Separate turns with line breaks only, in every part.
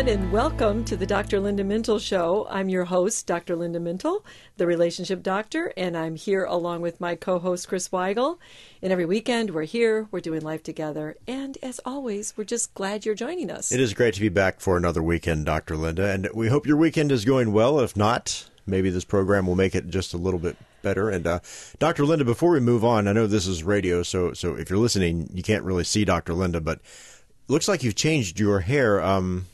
everyone, and welcome to the Dr. Linda Mintle Show. I'm your host, Dr. Linda Mintle, the relationship doctor, and I'm here along with my co host, Chris Weigel. And every weekend, we're here, we're doing life together, and as always, we're just glad you're joining us.
It is great to be back for another weekend, Dr. Linda, and we hope your weekend is going well. If not, maybe this program will make it just a little bit better. And uh, Dr. Linda, before we move on, I know this is radio, so so if you're listening, you can't really see Dr. Linda, but looks like you've changed your hair. Um,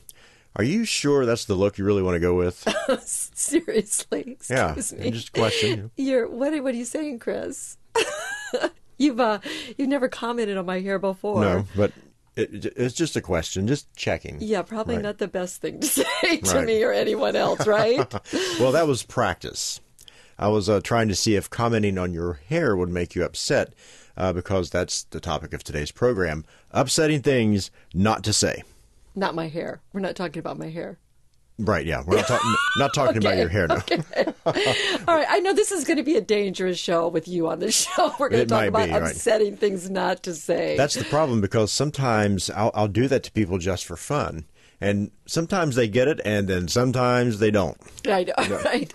are you sure that's the look you really want to go with?
Seriously, excuse
yeah,
me.
just a question.
You're what? What are you saying, Chris? you've uh, you've never commented on my hair before.
No, but it, it's just a question, just checking.
Yeah, probably
Right.
not the best thing to say to
Right.
me or anyone else, right?
well, that was practice. I was uh, trying to see if commenting on your hair would make you upset, uh, because that's the topic of today's program: upsetting things not to say.
Not my hair. We're not talking about my hair.
Right? Yeah, we're not talking not talking about your hair now.
All right, I know this is going to be a dangerous show with you on the show. We're going
It
to talk about
be, right.
upsetting things not to say.
That's the problem because sometimes I'll, I'll do that to people just for fun, and sometimes they get it, and then sometimes they don't.
I know, right?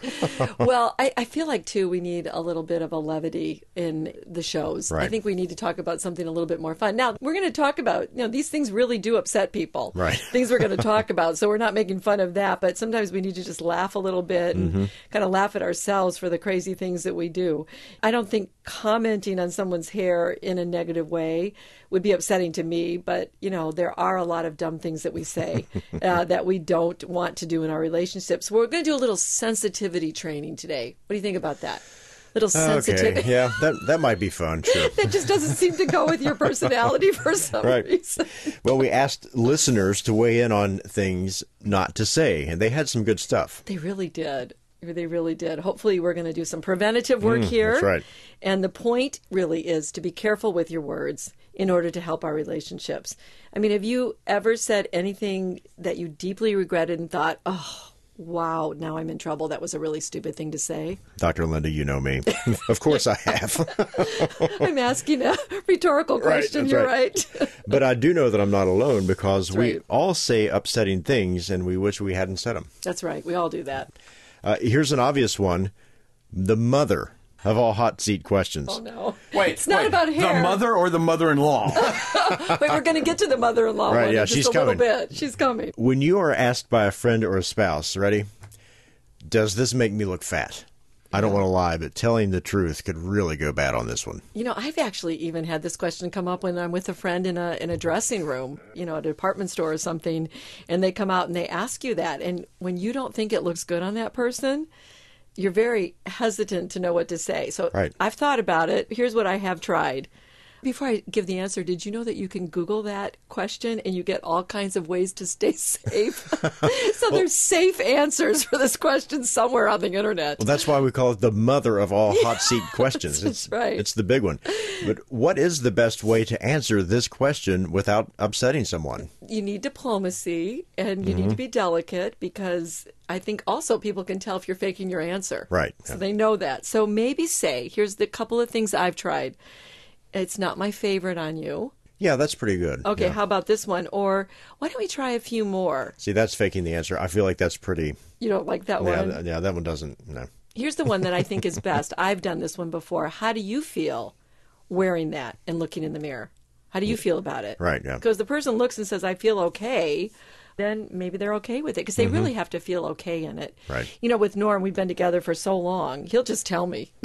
well, I, I feel like too we need a little bit of a levity in the shows. I think we need to talk about something a little bit more fun. Now we're going to talk about you know these things really do upset people.
Right.
Things we're going to talk about. So we're not making fun of that, but sometimes we need to just laugh a little bit and
Mm-hmm.
kind of laugh at ourselves for the crazy things that we do. I don't think commenting on someone's hair in a negative way would be upsetting to me, but you know there are a lot of dumb things that we say uh, that we don't want to do in our relationships. We're going to do a little sensitivity training today. What do you think about that? Little sensitivity.
Okay, yeah, that that might be fun. Sure.
It just doesn't seem to go with your personality for some
Right.
reason.
Well, we asked listeners to weigh in on things not to say, and they had some good stuff.
They really did. They really did. Hopefully, we're going to do some preventative work here.
Mm, that's right.
And the point really is to be careful with your words in order to help our relationships. I mean, have you ever said anything that you deeply regretted and thought, oh, wow, now I'm in trouble? That was a really stupid thing to say?
Dr. Linda, you know me. of course I have.
I'm asking a rhetorical question.
that's
You're
right.
right.
but I do know that I'm not alone because we
right.
all say upsetting things and we wish we hadn't said them.
That's right. We all do that.
Uh, here's an obvious one the mother of all hot seat questions.
Oh, no.
Wait,
It's not
wait,
about hair.
The mother or the mother-in-law?
Wait, we're going to get to the mother in law
Right,
one
yeah,
in just
she's
a little
coming.
bit. She's coming.
When you are asked by a friend or a spouse, ready? Does this make me look fat? I don't want to lie, but telling the truth could really go bad on this one.
You know, I've actually even had this question come up when I'm with a friend in a in a dressing room, you know, at a department store or something, and they come out and they ask you that, and when you don't think it looks good on that person, you're very hesitant to know what to say. So
Right.
I've thought about it. Here's what I have tried. Before I give the answer, did you know that you can Google that question and you get all kinds of ways to stay safe? so there's safe answers for this question somewhere on the internet.
Well, that's why we call it the mother of all hot seat questions.
that's
it's,
right.
It's the big one. But what is the best way to answer this question without upsetting someone?
you need diplomacy and you need
Mm-hmm.
to be delicate because I think also people can tell if you're faking your answer.
Right.
So
Yeah.
they know that. So maybe say, here's the couple of things I've tried. It's not my favorite on you.
Yeah, that's pretty good.
Okay,
Yeah.
how about this one? Or why don't we try a few more?
See, that's faking the answer. I feel like that's pretty.
You don't like that
Yeah,
one?
th- yeah, that one doesn't. No.
Here's the one that I think is best. I've done this one before. How do you feel wearing that and looking in the mirror? How do you feel about it?
Right, yeah.
Because the person looks and says, I feel okay, then maybe they're okay with it because they really have to feel okay in it.
Mm-hmm. Right.
You know, with Norm, we've been together for so long, he'll just tell me.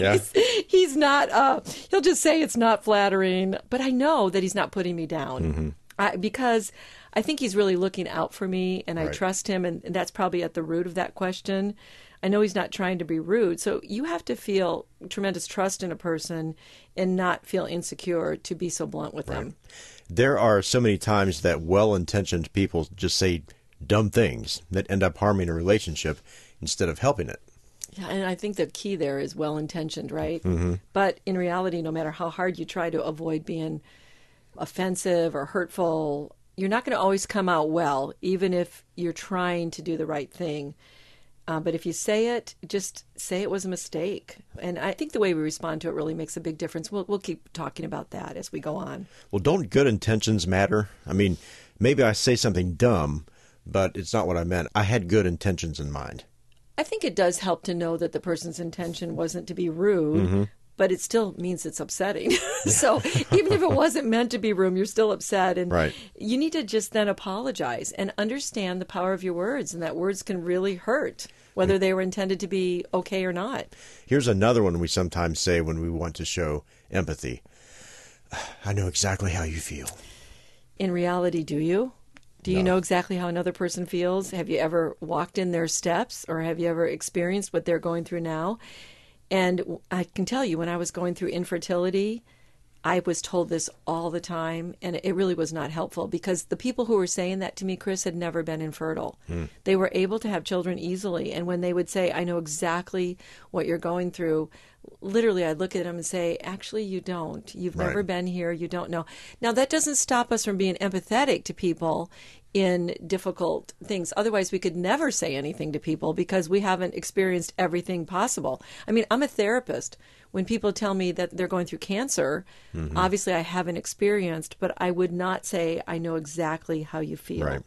Yeah.
he's not, uh, he'll just say it's not flattering, but I know that he's not putting me down.
Mm-hmm.
I, because I think he's really looking out for me and I
Right.
trust him, and, and that's probably at the root of that question. I know he's not trying to be rude. So you have to feel tremendous trust in a person and not feel insecure to be so blunt with them.
There are so many times that well intentioned people just say dumb things that end up harming a relationship instead of helping it.
Yeah, and I think the key there is well intentioned, right? Mm-hmm. But in reality, no matter how hard you try to avoid being offensive or hurtful, you're not going to always come out well, even if you're trying to do the right thing. Uh, but if you say it, just say it was a mistake. And I think the way we respond to it really makes a big difference. We'll, we'll keep talking about that as we go on.
Well, don't good intentions matter? I mean, maybe I say something dumb, but it's not what I meant. I had good intentions in mind.
I think it does help to know that the person's intention wasn't to be rude, mm-hmm. but it still means it's upsetting. so even if it wasn't meant to be rude, you're still upset. And
Right.
you need to just then apologize and understand the power of your words and that words can really hurt, whether they were intended to be okay or not.
Here's another one we sometimes say when we want to show empathy. I know exactly how you feel.
In reality, do you? Do you
No.
know exactly how another person feels? Have you ever walked in their steps or have you ever experienced what they're going through now? And I can tell you, when I was going through infertility, I was told this all the time, and it really was not helpful because the people who were saying that to me, Chris, had never been infertile. Hmm. They were able to have children easily. And when they would say, I know exactly what you're going through, literally I'd look at them and say, Actually, you don't. You've
Right.
never been here. You don't know. Now, that doesn't stop us from being empathetic to people in difficult things. Otherwise, we could never say anything to people because we haven't experienced everything possible. I mean, I'm a therapist. When people tell me that they're going through cancer, mm-hmm. obviously I haven't experienced, but I would not say I know exactly how you feel.
Right.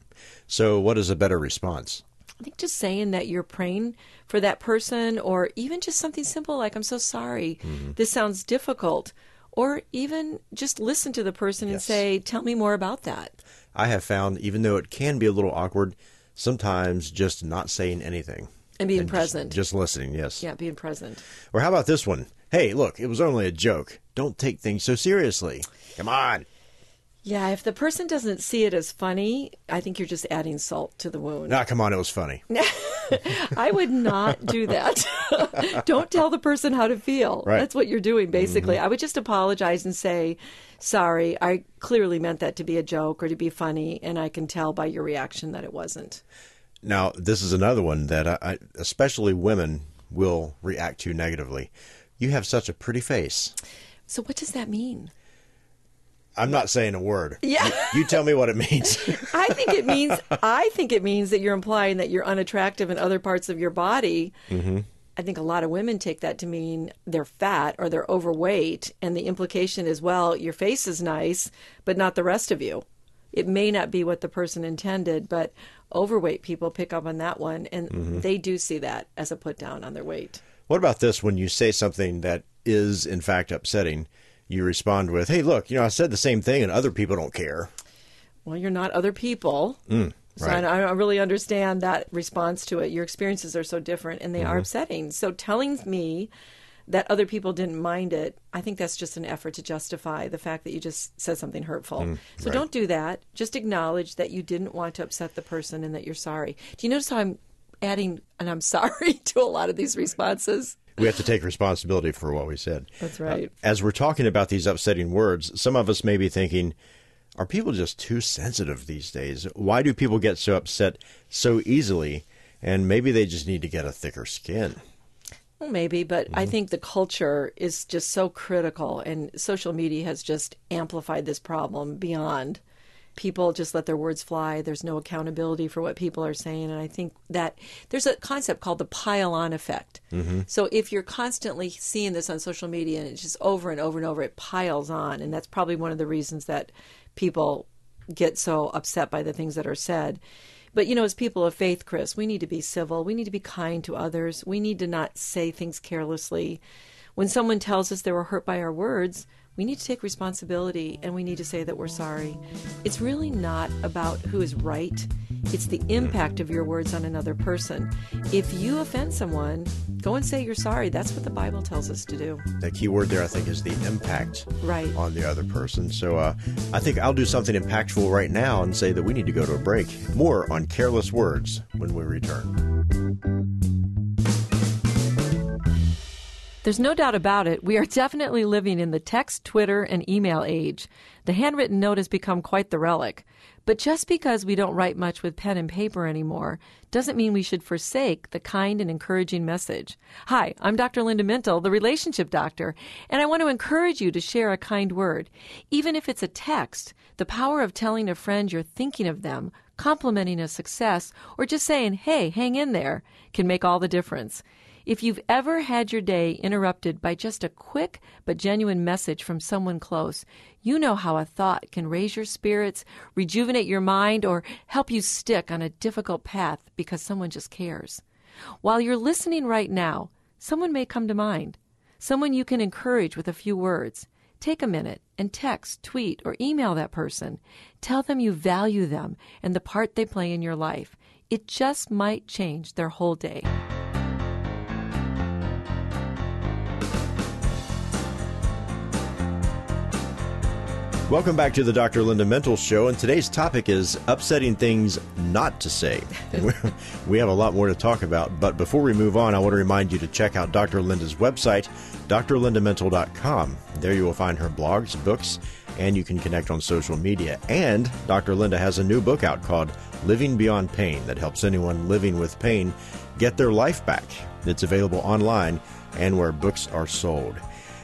So, what is a better response?
I think just saying that you're praying for that person, or even just something simple like, I'm so sorry, mm-hmm. this sounds difficult. Or even just listen to the person and say, Tell me more about that.
I have found, even though it can be a little awkward, sometimes just not saying anything.
And being
And
present.
Just, listening, yes.
yeah, being present.
Or how about this one? Hey, look, it was only a joke. Don't take things so seriously. Come on.
Yeah, if the person doesn't see it as funny, I think you're just adding salt to the wound.
Nah, come on, it was funny.
I would not do that. Don't tell the person how to feel.
Right.
That's what you're doing, basically. Mm-hmm. I would just apologize and say, sorry, I clearly meant that to be a joke or to be funny, and I can tell by your reaction that it wasn't.
Now, this is another one that I, I, especially women will react to negatively. You have such a pretty face.
So, what does that mean?
I'm not saying a word.
Yeah.
You tell me what it means.
I think it means I think it means that you're implying that you're unattractive in other parts of your body. Mm-hmm. I think a lot of women take that to mean they're fat or they're overweight, and the implication is, well, your face is nice, but not the rest of you. It may not be what the person intended, but overweight people pick up on that one, and mm-hmm. they do see that as a put down on their weight.
what about this when you say something that is, in fact, upsetting? You respond with, hey, look, you know, I said the same thing and other people don't care.
Well, you're not other people.
Mm. So right.
I, I don't really understand that response to it. Your experiences are so different and they
Mm-hmm.
are upsetting. So telling me that other people didn't mind it, I think that's just an effort to justify the fact that you just said something hurtful. so
Mm, right.
don't do that. Just acknowledge that you didn't want to upset the person and that you're sorry. Do you notice how I'm adding and I'm sorry to a lot of these responses?
We have to take responsibility for what we said.
That's right.
As we're talking about these upsetting words, some of us may be thinking, are people just too sensitive these days? Why do people get so upset so easily? And maybe they just need to get a thicker skin.
Well, maybe, but
Mm-hmm.
I think the culture is just so critical, and social media has just amplified this problem beyond. People just let their words fly. There's no accountability for what people are saying. And I think that there's a concept called the pile on effect. So if you're constantly seeing this on social media and it's just over and over and over, it piles on. And that's probably one of the reasons that people get so upset by the things that are said. But you know, as people of faith, Chris, we need to be civil. We need to be kind to others. We need to not say things carelessly. When someone tells us they were hurt by our words, we need to take responsibility and we need to say that we're sorry. It's really not about who is right. It's the impact of your words on another person. If you offend someone, go and say you're sorry. That's what the Bible tells us to do.
The key word there, I think, is the impact
Right.
on the other person. So uh, I think I'll do something impactful right now and say that we need to go to a break. More on careless words when we return.
There's no doubt about it. We are definitely living in the text, Twitter, and email age. The handwritten note has become quite the relic. But just because we don't write much with pen and paper anymore doesn't mean we should forsake the kind and encouraging message. Hi, I'm Dr. Linda Mintle, the relationship doctor, and I want to encourage you to share a kind word. Even if it's a text, the power of telling a friend you're thinking of them, complimenting a success, or just saying, hey, hang in there, can make all the difference. If you've ever had your day interrupted by just a quick but genuine message from someone close, you know how a thought can raise your spirits, rejuvenate your mind, or help you stick on a difficult path because someone just cares. While you're listening right now, someone may come to mind, someone you can encourage with a few words. Take a minute and text, tweet, or email that person. Tell them you value them and the part they play in your life. It just might change their whole day.
Welcome back to the Dr. Linda Mintle Show, and today's topic is upsetting things not to say. we have a lot more to talk about, but before we move on, I want to remind you to check out Dr. Linda's website, drlindamintle.com. There you will find her blogs, books, and you can connect on social media. And Dr. Linda has a new book out called Living Beyond Pain that helps anyone living with pain get their life back. It's available online and where books are sold.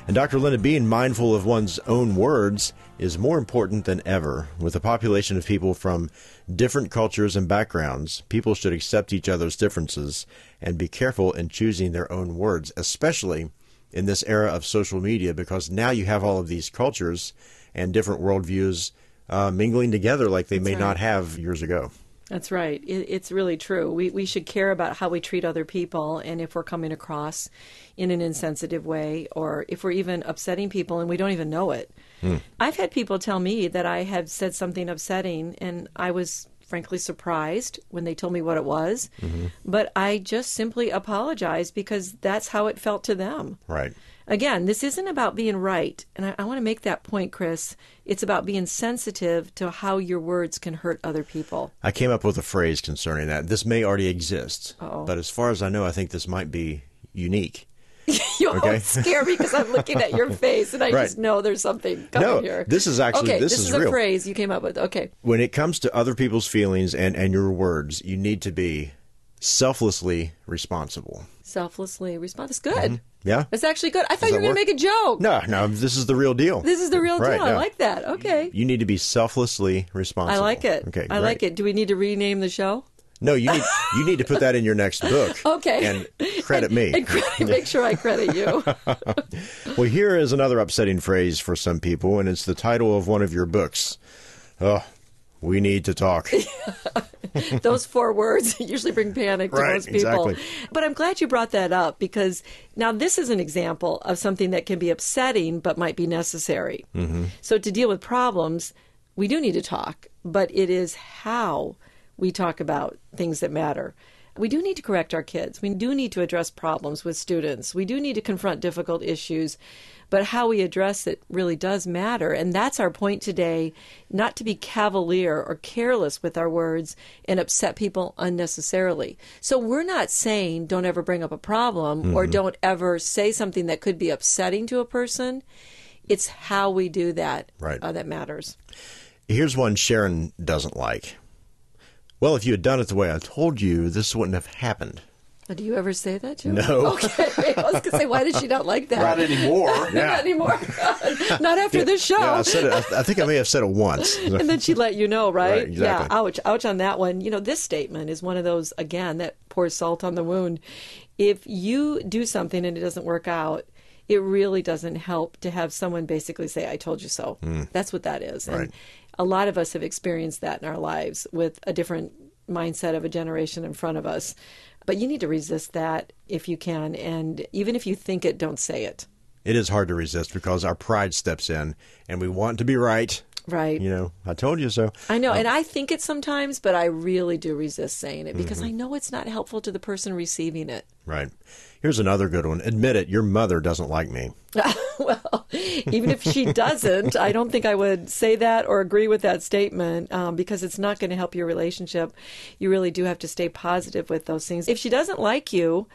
And Dr. Linda, being mindful of one's own words is more important than ever. With a population of people from different cultures and backgrounds, people should accept each other's differences and be careful in choosing their own words, especially in this era of social media, because now you have all of these cultures and different worldviews uh, mingling together like they
That's
may
right.
not have years ago.
That's right. It, it's really true. We, we should care about how we treat other people and if we're coming across in an insensitive way or if we're even upsetting people and we don't even know it. Hmm. I've had people tell me that I have said something upsetting and I was frankly surprised when they told me what it was. Mm-hmm. But I just simply apologized because that's how it felt to them.
Right.
Again, this isn't about being right. And I, I want to make that point, Chris. It's about being sensitive to how your words can hurt other people.
I came up with a phrase concerning that. This may already exist,
Uh-oh.
but as far as I know, I think this might be unique.
You
Okay.
always scare me because I'm looking at your face and I
Right.
just know there's something coming
No,
here.
this is actually-
okay.
this
This,
is
is, a
real.
phrase you came up with. Okay,
when it comes to other people's feelings and, and your words, you need to be selflessly responsible.
selflessly respond. That's good.
Yeah?
That's actually good. I thought you were
Mm-hmm.
going to make a joke.
No, no, this is the real deal.
This is the real
Right,
deal. I like that. Okay.
You need to be selflessly responsible.
I like it.
Okay,
I like it. Do we need to rename the show?
No, you need you need to put that in your next book.
Okay.
And credit me.
And make sure I credit you.
Well, here is another upsetting phrase for some people, and it's the title of one of your books. Oh, we need to talk.
Those four words usually bring panic to
Right,
most people.
exactly.
But I'm glad you brought that up because now this is an example of something that can be upsetting but might be necessary.
Mm-hmm.
So to deal with problems, we do need to talk, but it is how we talk about things that matter. We do need to correct our kids. We do need to address problems with students. We do need to confront difficult issues. But how we address it really does matter. And that's our point today not to be cavalier or careless with our words and upset people unnecessarily. So we're not saying don't ever bring up a problem or don't ever say something that could be upsetting to a person. It's how we do that
Right.
uh, that matters.
Here's one Sharon doesn't like. Well, if you had done it the way I told you, this wouldn't have happened.
Uh, Do you ever say that, Joe?
No.
Okay. I was going to say, why did she not like that?
Not anymore.
Not anymore. not after this show.
Yeah, I said it. I, I think I may have said it once.
and then she let you know, right?
Right, exactly.
Yeah, ouch, ouch on that one. You know, this statement is one of those, again, that pours salt on the wound. If you do something and it doesn't work out, it really doesn't help to have someone basically say, I told you so. That's what that is.
Right.
And a lot of us have experienced that in our lives with a different mindset of a generation in front of us. But you need to resist that if you can. And even if you think it, don't say it.
it is hard to resist because our pride steps in and we want to be right.
Right.
You know, I told you so.
I know, and I think it sometimes, but I really do resist saying it because I know it's not helpful to the person receiving it.
Right. Here's another good one. Admit it, your mother doesn't like me.
well, even if she doesn't, I don't think I would say that or agree with that statement um, because it's not going to help your relationship. You really do have to stay positive with those things. If she doesn't like you,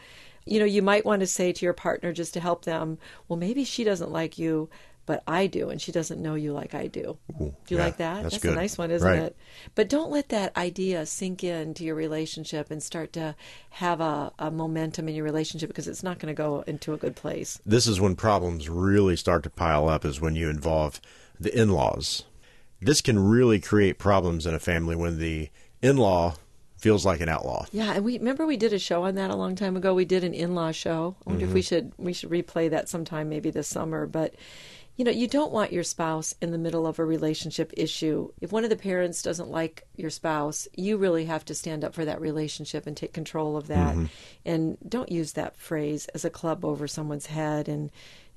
you know, you might want to say to your partner just to help them, well, maybe she doesn't like you, but I do, and she doesn't know you like I do. do you
yeah,
like that?
that's
a
good.
nice one, isn't
Right.
it? But don't let that idea sink into your relationship and start to have a, a momentum in your relationship because it's not going to go into a good place.
This is when problems really start to pile up, is when you involve the in laws. This can really create problems in a family when the in law feels like an outlaw.
Yeah, and we remember we did a show on that a long time ago. We did an in-law show. I wonder if we mm-hmm. should we should replay that sometime, maybe this summer. But you know, you don't want your spouse in the middle of a relationship issue. If one of the parents doesn't like your spouse, you really have to stand up for that relationship and take control of that. Mm-hmm. And don't use that phrase as a club over someone's head and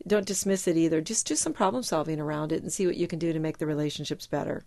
don't dismiss it either. Just do some problem solving around it and see what you can do to make the relationships better.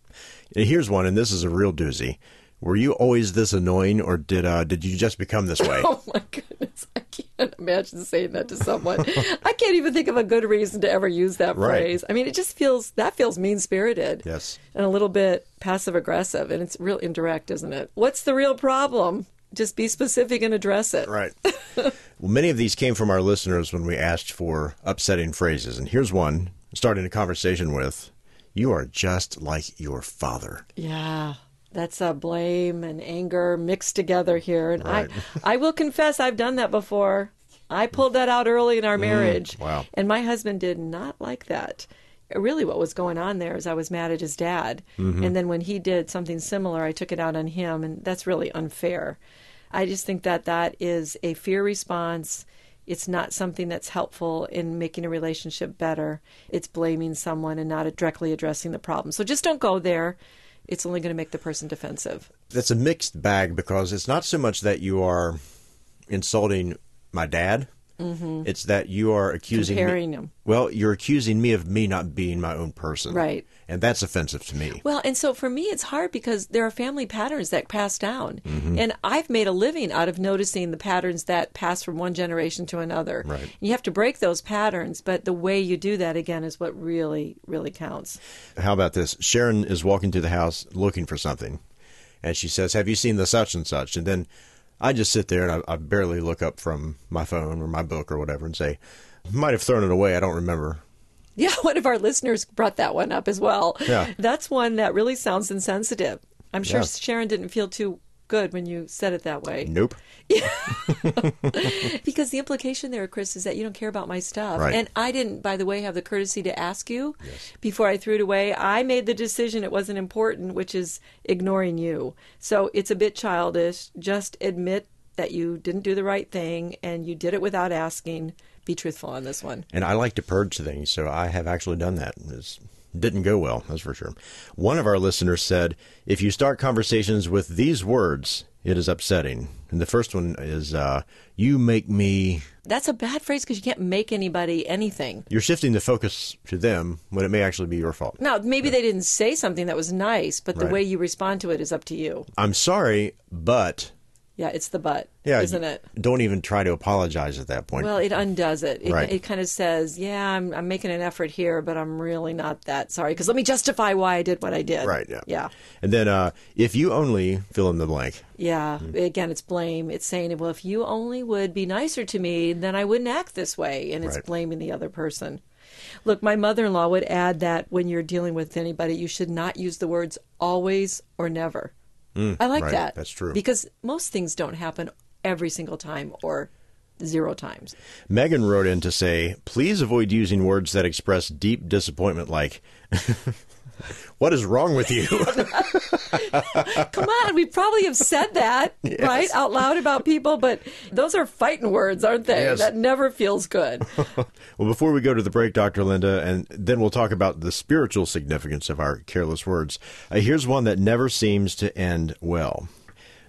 Here's one, and this is a real doozy. Were you always this annoying, or did uh, did you just become this way?
Oh my goodness, I can't imagine saying that to someone. I can't even think of a good reason to ever use that
Right.
phrase. I mean, it just feels that feels mean spirited.
Yes.
And a little bit passive aggressive, and it's real indirect, isn't it? What's the real problem? Just be specific and address it.
Right. well, many of these came from our listeners when we asked for upsetting phrases, and here's one starting a conversation with, "You are just like your father."
Yeah. That's uh, blame and anger mixed together here. And
Right.
I, I will confess, I've done that before. I pulled that out early in our marriage.
wow.
And my husband did not like that. Really, what was going on there is I was mad at his dad. And then when he did something similar, I took it out on him. And that's really unfair. I just think that that is a fear response. It's not something that's helpful in making a relationship better. It's blaming someone and not directly addressing the problem. So just don't go there. It's only going to make the person defensive.
That's a mixed bag because it's not so much that you are insulting my dad. Mm-hmm. It's that you are accusing
Comparing
me.
him.
Well, you're accusing me of me not being my own person,
Right.
And that's offensive to me.
Well, and so for me, it's hard because there are family patterns that pass down.
Mm-hmm.
And I've made a living out of noticing the patterns that pass from one generation to another.
Right.
You have to break those patterns, but the way you do that, again, is what really, really counts.
How about this? Sharon is walking to the house looking for something, and she says, "Have you seen the such and such?" And then I just sit there and I, I barely look up from my phone or my book or whatever and say, "Might have thrown it away. I don't remember."
Yeah, one of our listeners brought that one up as well.
Yeah.
That's one that really sounds insensitive. I'm sure
Yeah.
Sharon didn't feel too good when you said it that way.
Nope.
Because the implication there, Chris, is that you don't care about my stuff.
Right.
And I didn't, by the way, have the courtesy to ask you before I threw it away. I made the decision it wasn't important, which is ignoring you. So it's a bit childish. Just admit that you didn't do the right thing and you did it without asking. Be truthful on this one.
And I like to purge things, so I have actually done that. It didn't go well, that's for sure. One of our listeners said, "If you start conversations with these words, it is upsetting." And the first one is, uh, "You make me."
That's a bad phrase because you can't make anybody anything.
You're shifting the focus to them when it may actually be your fault.
Now, maybe they didn't say something that was nice, but the
Right.
way you respond to it is up to you.
I'm sorry, but
Yeah, it's the butt,
yeah,
isn't it?
Don't even try to apologize at that point.
Well, it undoes it. It,
Right.
it kind of says, "Yeah, I'm, I'm making an effort here, but I'm really not that sorry because let me justify why I did what I did."
right? Yeah.
yeah,
And then, uh, if you only fill in the blank,
yeah. Again, it's blame. It's saying, "Well, if you only would be nicer to me, then I wouldn't act this way," and it's
Right.
blaming the other person. Look, my mother-in-law would add that when you're dealing with anybody, you should not use the words always or never. I like
Mm, right.
that.
That's true.
because most things don't happen every single time or zero times.
Megan wrote in to say, "Please avoid using words that express deep disappointment, like." What is wrong with you?
Come on, we probably have said that, right, out loud about people, but those are fighting words, aren't they?
Yes.
That never feels good.
well, before we go to the break, Dr. Linda, and then we'll talk about the spiritual significance of our careless words. Uh, here's one that never seems to end well.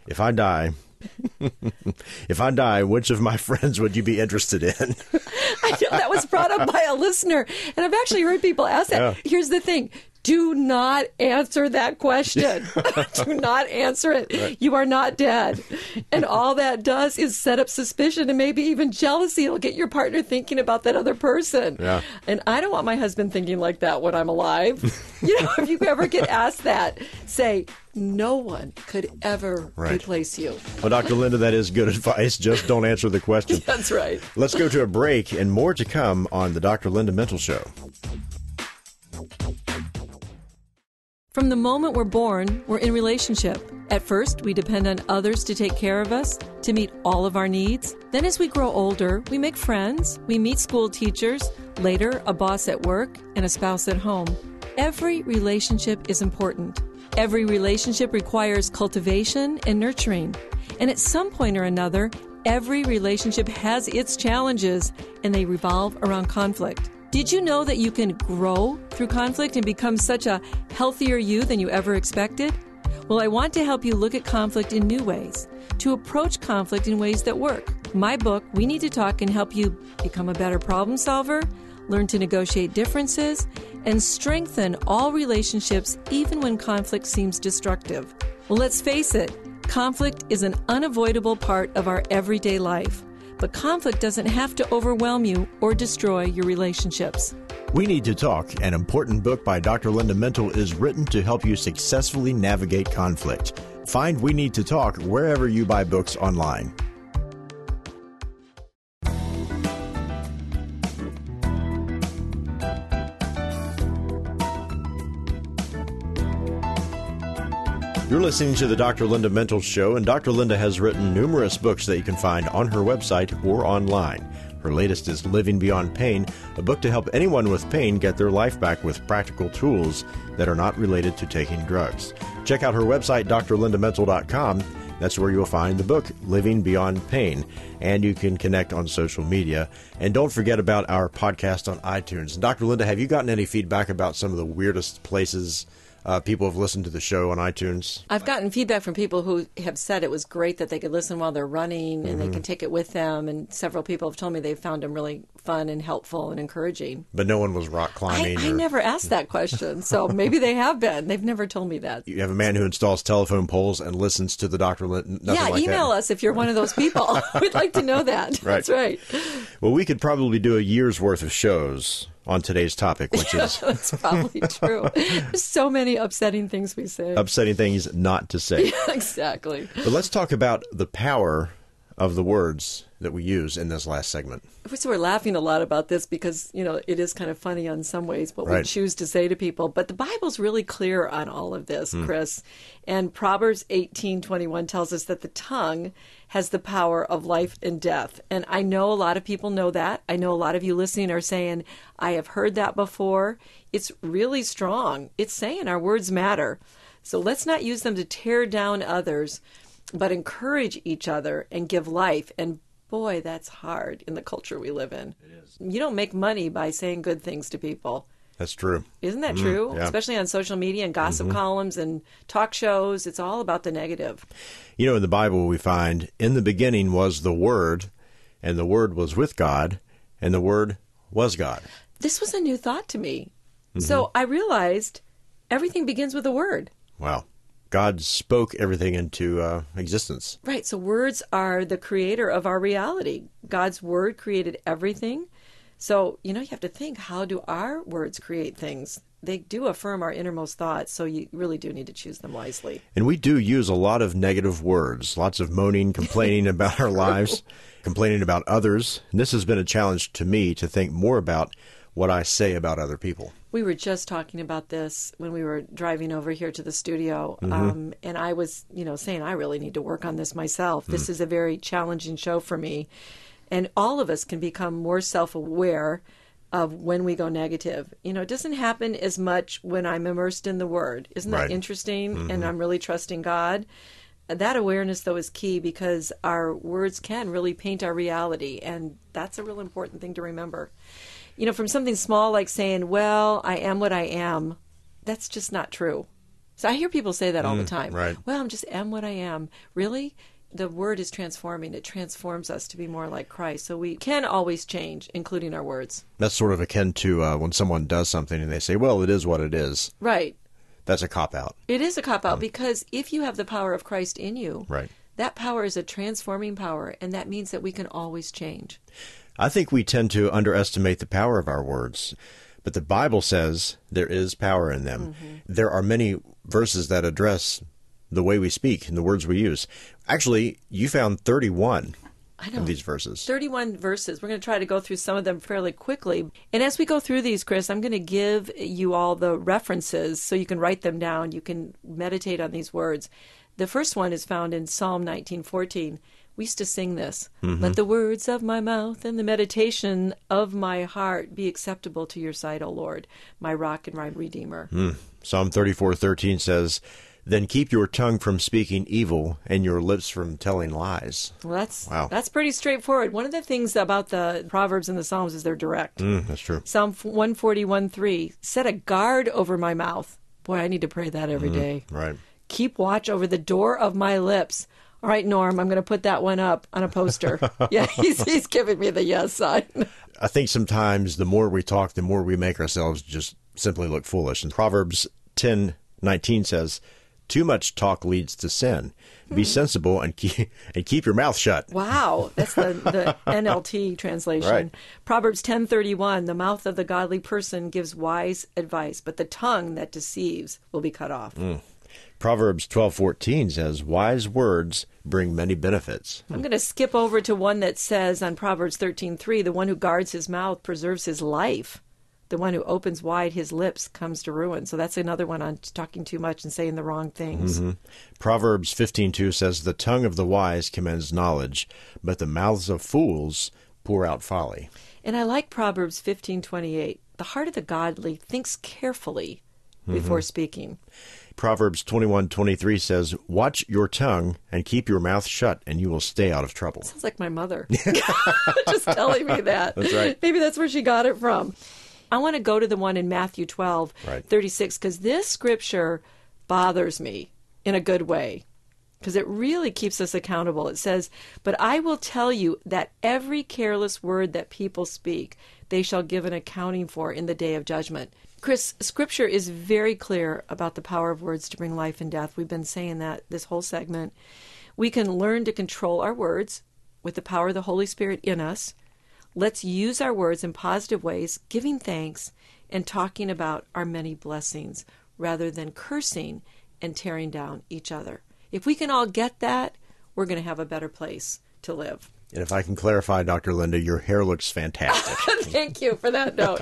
If I die, if I die, which of my friends would you be interested in?
I know that was brought up by a listener, and I've actually heard people ask that.
Yeah.
Here's the thing. Do not answer that question. Do not answer it. You are not dead. And all that does is set up suspicion and maybe even jealousy. It'll get your partner thinking about that other person.
Yeah.
And I don't want my husband thinking like that when I'm alive. you know, if you ever get asked that, say, no one could ever
Right.
replace you.
well, Dr. Linda, that is good advice. Just don't answer the question.
That's right.
Let's go to a break and more to come on the Dr. Linda Mintle Show.
From the moment we're born, we're in relationship. At first, we depend on others to take care of us, to meet all of our needs. Then, as we grow older, we make friends, we meet school teachers, later, a boss at work, and a spouse at home. Every relationship is important. Every relationship requires cultivation and nurturing. And at some point or another, every relationship has its challenges and they revolve around conflict. Did you know that you can grow through conflict and become such a healthier you than you ever expected? Well, I want to help you look at conflict in new ways, to approach conflict in ways that work. My book, We Need to Talk, can help you become a better problem solver, learn to negotiate differences, and strengthen all relationships even when conflict seems destructive. Well, let's face it, conflict is an unavoidable part of our everyday life. But conflict doesn't have to overwhelm you or destroy your relationships.
We Need to Talk, an important book by Dr. Linda Mintle, is written to help you successfully navigate conflict. Find We Need to Talk wherever you buy books online. You're listening to the Dr. Linda Mintle Show, and Dr. Linda has written numerous books that you can find on her website or online. Her latest is Living Beyond Pain, a book to help anyone with pain get their life back with practical tools that are not related to taking drugs. Check out her website, drlindamintle.com. That's where you'll find the book, Living Beyond Pain, and you can connect on social media. And don't forget about our podcast on iTunes. Dr. Linda, have you gotten any feedback about some of the weirdest places uh, people have listened to the show on iTunes.
I've gotten feedback from people who have said it was great that they could listen while they're running and mm-hmm. they can take it with them. And several people have told me they found them really fun and helpful and encouraging.
But no one was rock climbing.
I, or... I never asked that question, so maybe they have been. They've never told me that.
You have a man who installs telephone poles and listens to the doctor.
yeah,
like
email
that.
us if you're one of those people. We'd like to know that.
Right.
That's right.
Well, we could probably do a year's worth of shows on today's topic, which is
that's probably true. so many upsetting things we say.
Upsetting things not to say.
Yeah, exactly.
But let's talk about the power of the words that we use in this last segment.
So we're laughing a lot about this because you know it is kind of funny on some ways what
right.
we choose to say to people. But the Bible's really clear on all of this, mm. Chris. And Proverbs eighteen twenty one tells us that the tongue has the power of life and death. And I know a lot of people know that. I know a lot of you listening are saying, I have heard that before. It's really strong. It's saying our words matter. So let's not use them to tear down others, but encourage each other and give life. And boy, that's hard in the culture we live in.
It is.
You don't make money by saying good things to people.
That's true.
Isn't that mm, true?
Yeah.
Especially on social media and gossip mm-hmm. columns and talk shows. It's all about the negative.
You know, in the Bible, we find in the beginning was the Word, and the Word was with God, and the Word was God.
This was a new thought to me. Mm-hmm. So I realized everything begins with a word.
Wow. God spoke everything into uh, existence.
Right. So words are the creator of our reality. God's word created everything. So, you know, you have to think how do our words create things? They do affirm our innermost thoughts, so you really do need to choose them wisely.
And we do use a lot of negative words, lots of moaning, complaining about our lives, complaining about others. And this has been a challenge to me to think more about what I say about other people.
We were just talking about this when we were driving over here to the studio, mm-hmm. um, and I was, you know, saying I really need to work on this myself. Mm. This is a very challenging show for me, and all of us can become more self aware of when we go negative. You know, it doesn't happen as much when I'm immersed in the Word. Isn't that
right.
interesting?
Mm-hmm.
And I'm really trusting God. That awareness, though, is key because our words can really paint our reality, and that's a real important thing to remember. You know, from something small like saying, Well, I am what I am, that's just not true. So I hear people say that all the
mm,
time.
Right.
Well, I'm just am what I am. Really? the word is transforming. It transforms us to be more like Christ. So we can always change, including our words.
That's sort of akin to uh, when someone does something and they say, well, it is what it is.
Right.
That's a cop out.
It is a cop out um, because if you have the power of Christ in you,
right.
that power is a transforming power, and that means that we can always change.
I think we tend to underestimate the power of our words. But the Bible says there is power in them. Mm-hmm. There are many verses that address the way we speak and the words we use. Actually, you found 31 of these verses.
31 verses. We're going to try to go through some of them fairly quickly. And as we go through these, Chris, I'm going to give you all the references so you can write them down. You can meditate on these words. The first one is found in Psalm 19:14. We used to sing this.
Mm-hmm.
Let the words of my mouth and the meditation of my heart be acceptable to your sight, O Lord, my rock and my redeemer.
Mm. Psalm 34:13 says, "Then keep your tongue from speaking evil and your lips from telling lies."
Well, that's
Wow.
that's pretty straightforward. One of the things about the Proverbs and the Psalms is they're direct.
Mm, that's true.
Psalm 141 3 Set a guard over my mouth. Boy, I need to pray that every day.
Right.
Keep watch over the door of my lips. All right, Norm, I'm going to put that one up on a poster. yeah, he's, he's giving me the yes sign.
I think sometimes the more we talk, the more we make ourselves just simply look foolish. And Proverbs 10:19 says, "Too much talk leads to sin. Be hmm. sensible and keep and keep your mouth shut."
Wow, that's the, the NLT translation.
Right.
Proverbs 10:31, the mouth of the godly person gives wise advice, but the tongue that deceives will be cut off. Mm.
Proverbs 12:14 says, "Wise words bring many benefits."
I'm going to skip over to one that says on Proverbs 13:3, the one who guards his mouth preserves his life. The one who opens wide his lips comes to ruin. So that's another one on talking too much and saying the wrong things. mm.
Proverbs 15:2 says, "The tongue of the wise commends knowledge, but the mouths of fools pour out folly."
And I like Proverbs 15:28. The heart of the godly thinks carefully before speaking.
Proverbs 21:23 says, "Watch your tongue and keep your mouth shut, and you will stay out of trouble."
Sounds like my mother. Just telling me that.
That's right.
Maybe that's where she got it from. I want to go to the one in Matthew 12,
Right.
36, because this scripture bothers me in a good way. Because it really keeps us accountable. It says, But I will tell you that every careless word that people speak, they shall give an accounting for in the day of judgment. Chris, scripture is very clear about the power of words to bring life and death. We've been saying that this whole segment. We can learn to control our words with the power of the Holy Spirit in us. Let's use our words in positive ways, giving thanks and talking about our many blessings rather than cursing and tearing down each other. If we can all get that, we're going to have a better place to live.
And if I can clarify, Dr. Linda, your hair looks fantastic.
Thank you for that note.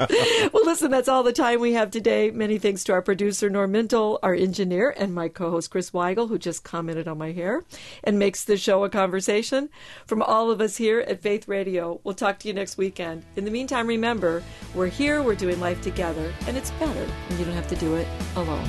well, listen, that's all the time we have today. Many thanks to our producer, Norm Mintle, our engineer, and my co host, Chris Weigel, who just commented on my hair and makes the show a conversation. From all of us here at Faith Radio, we'll talk to you next weekend. In the meantime, remember, we're here, we're doing life together, and it's better when you don't have to do it alone.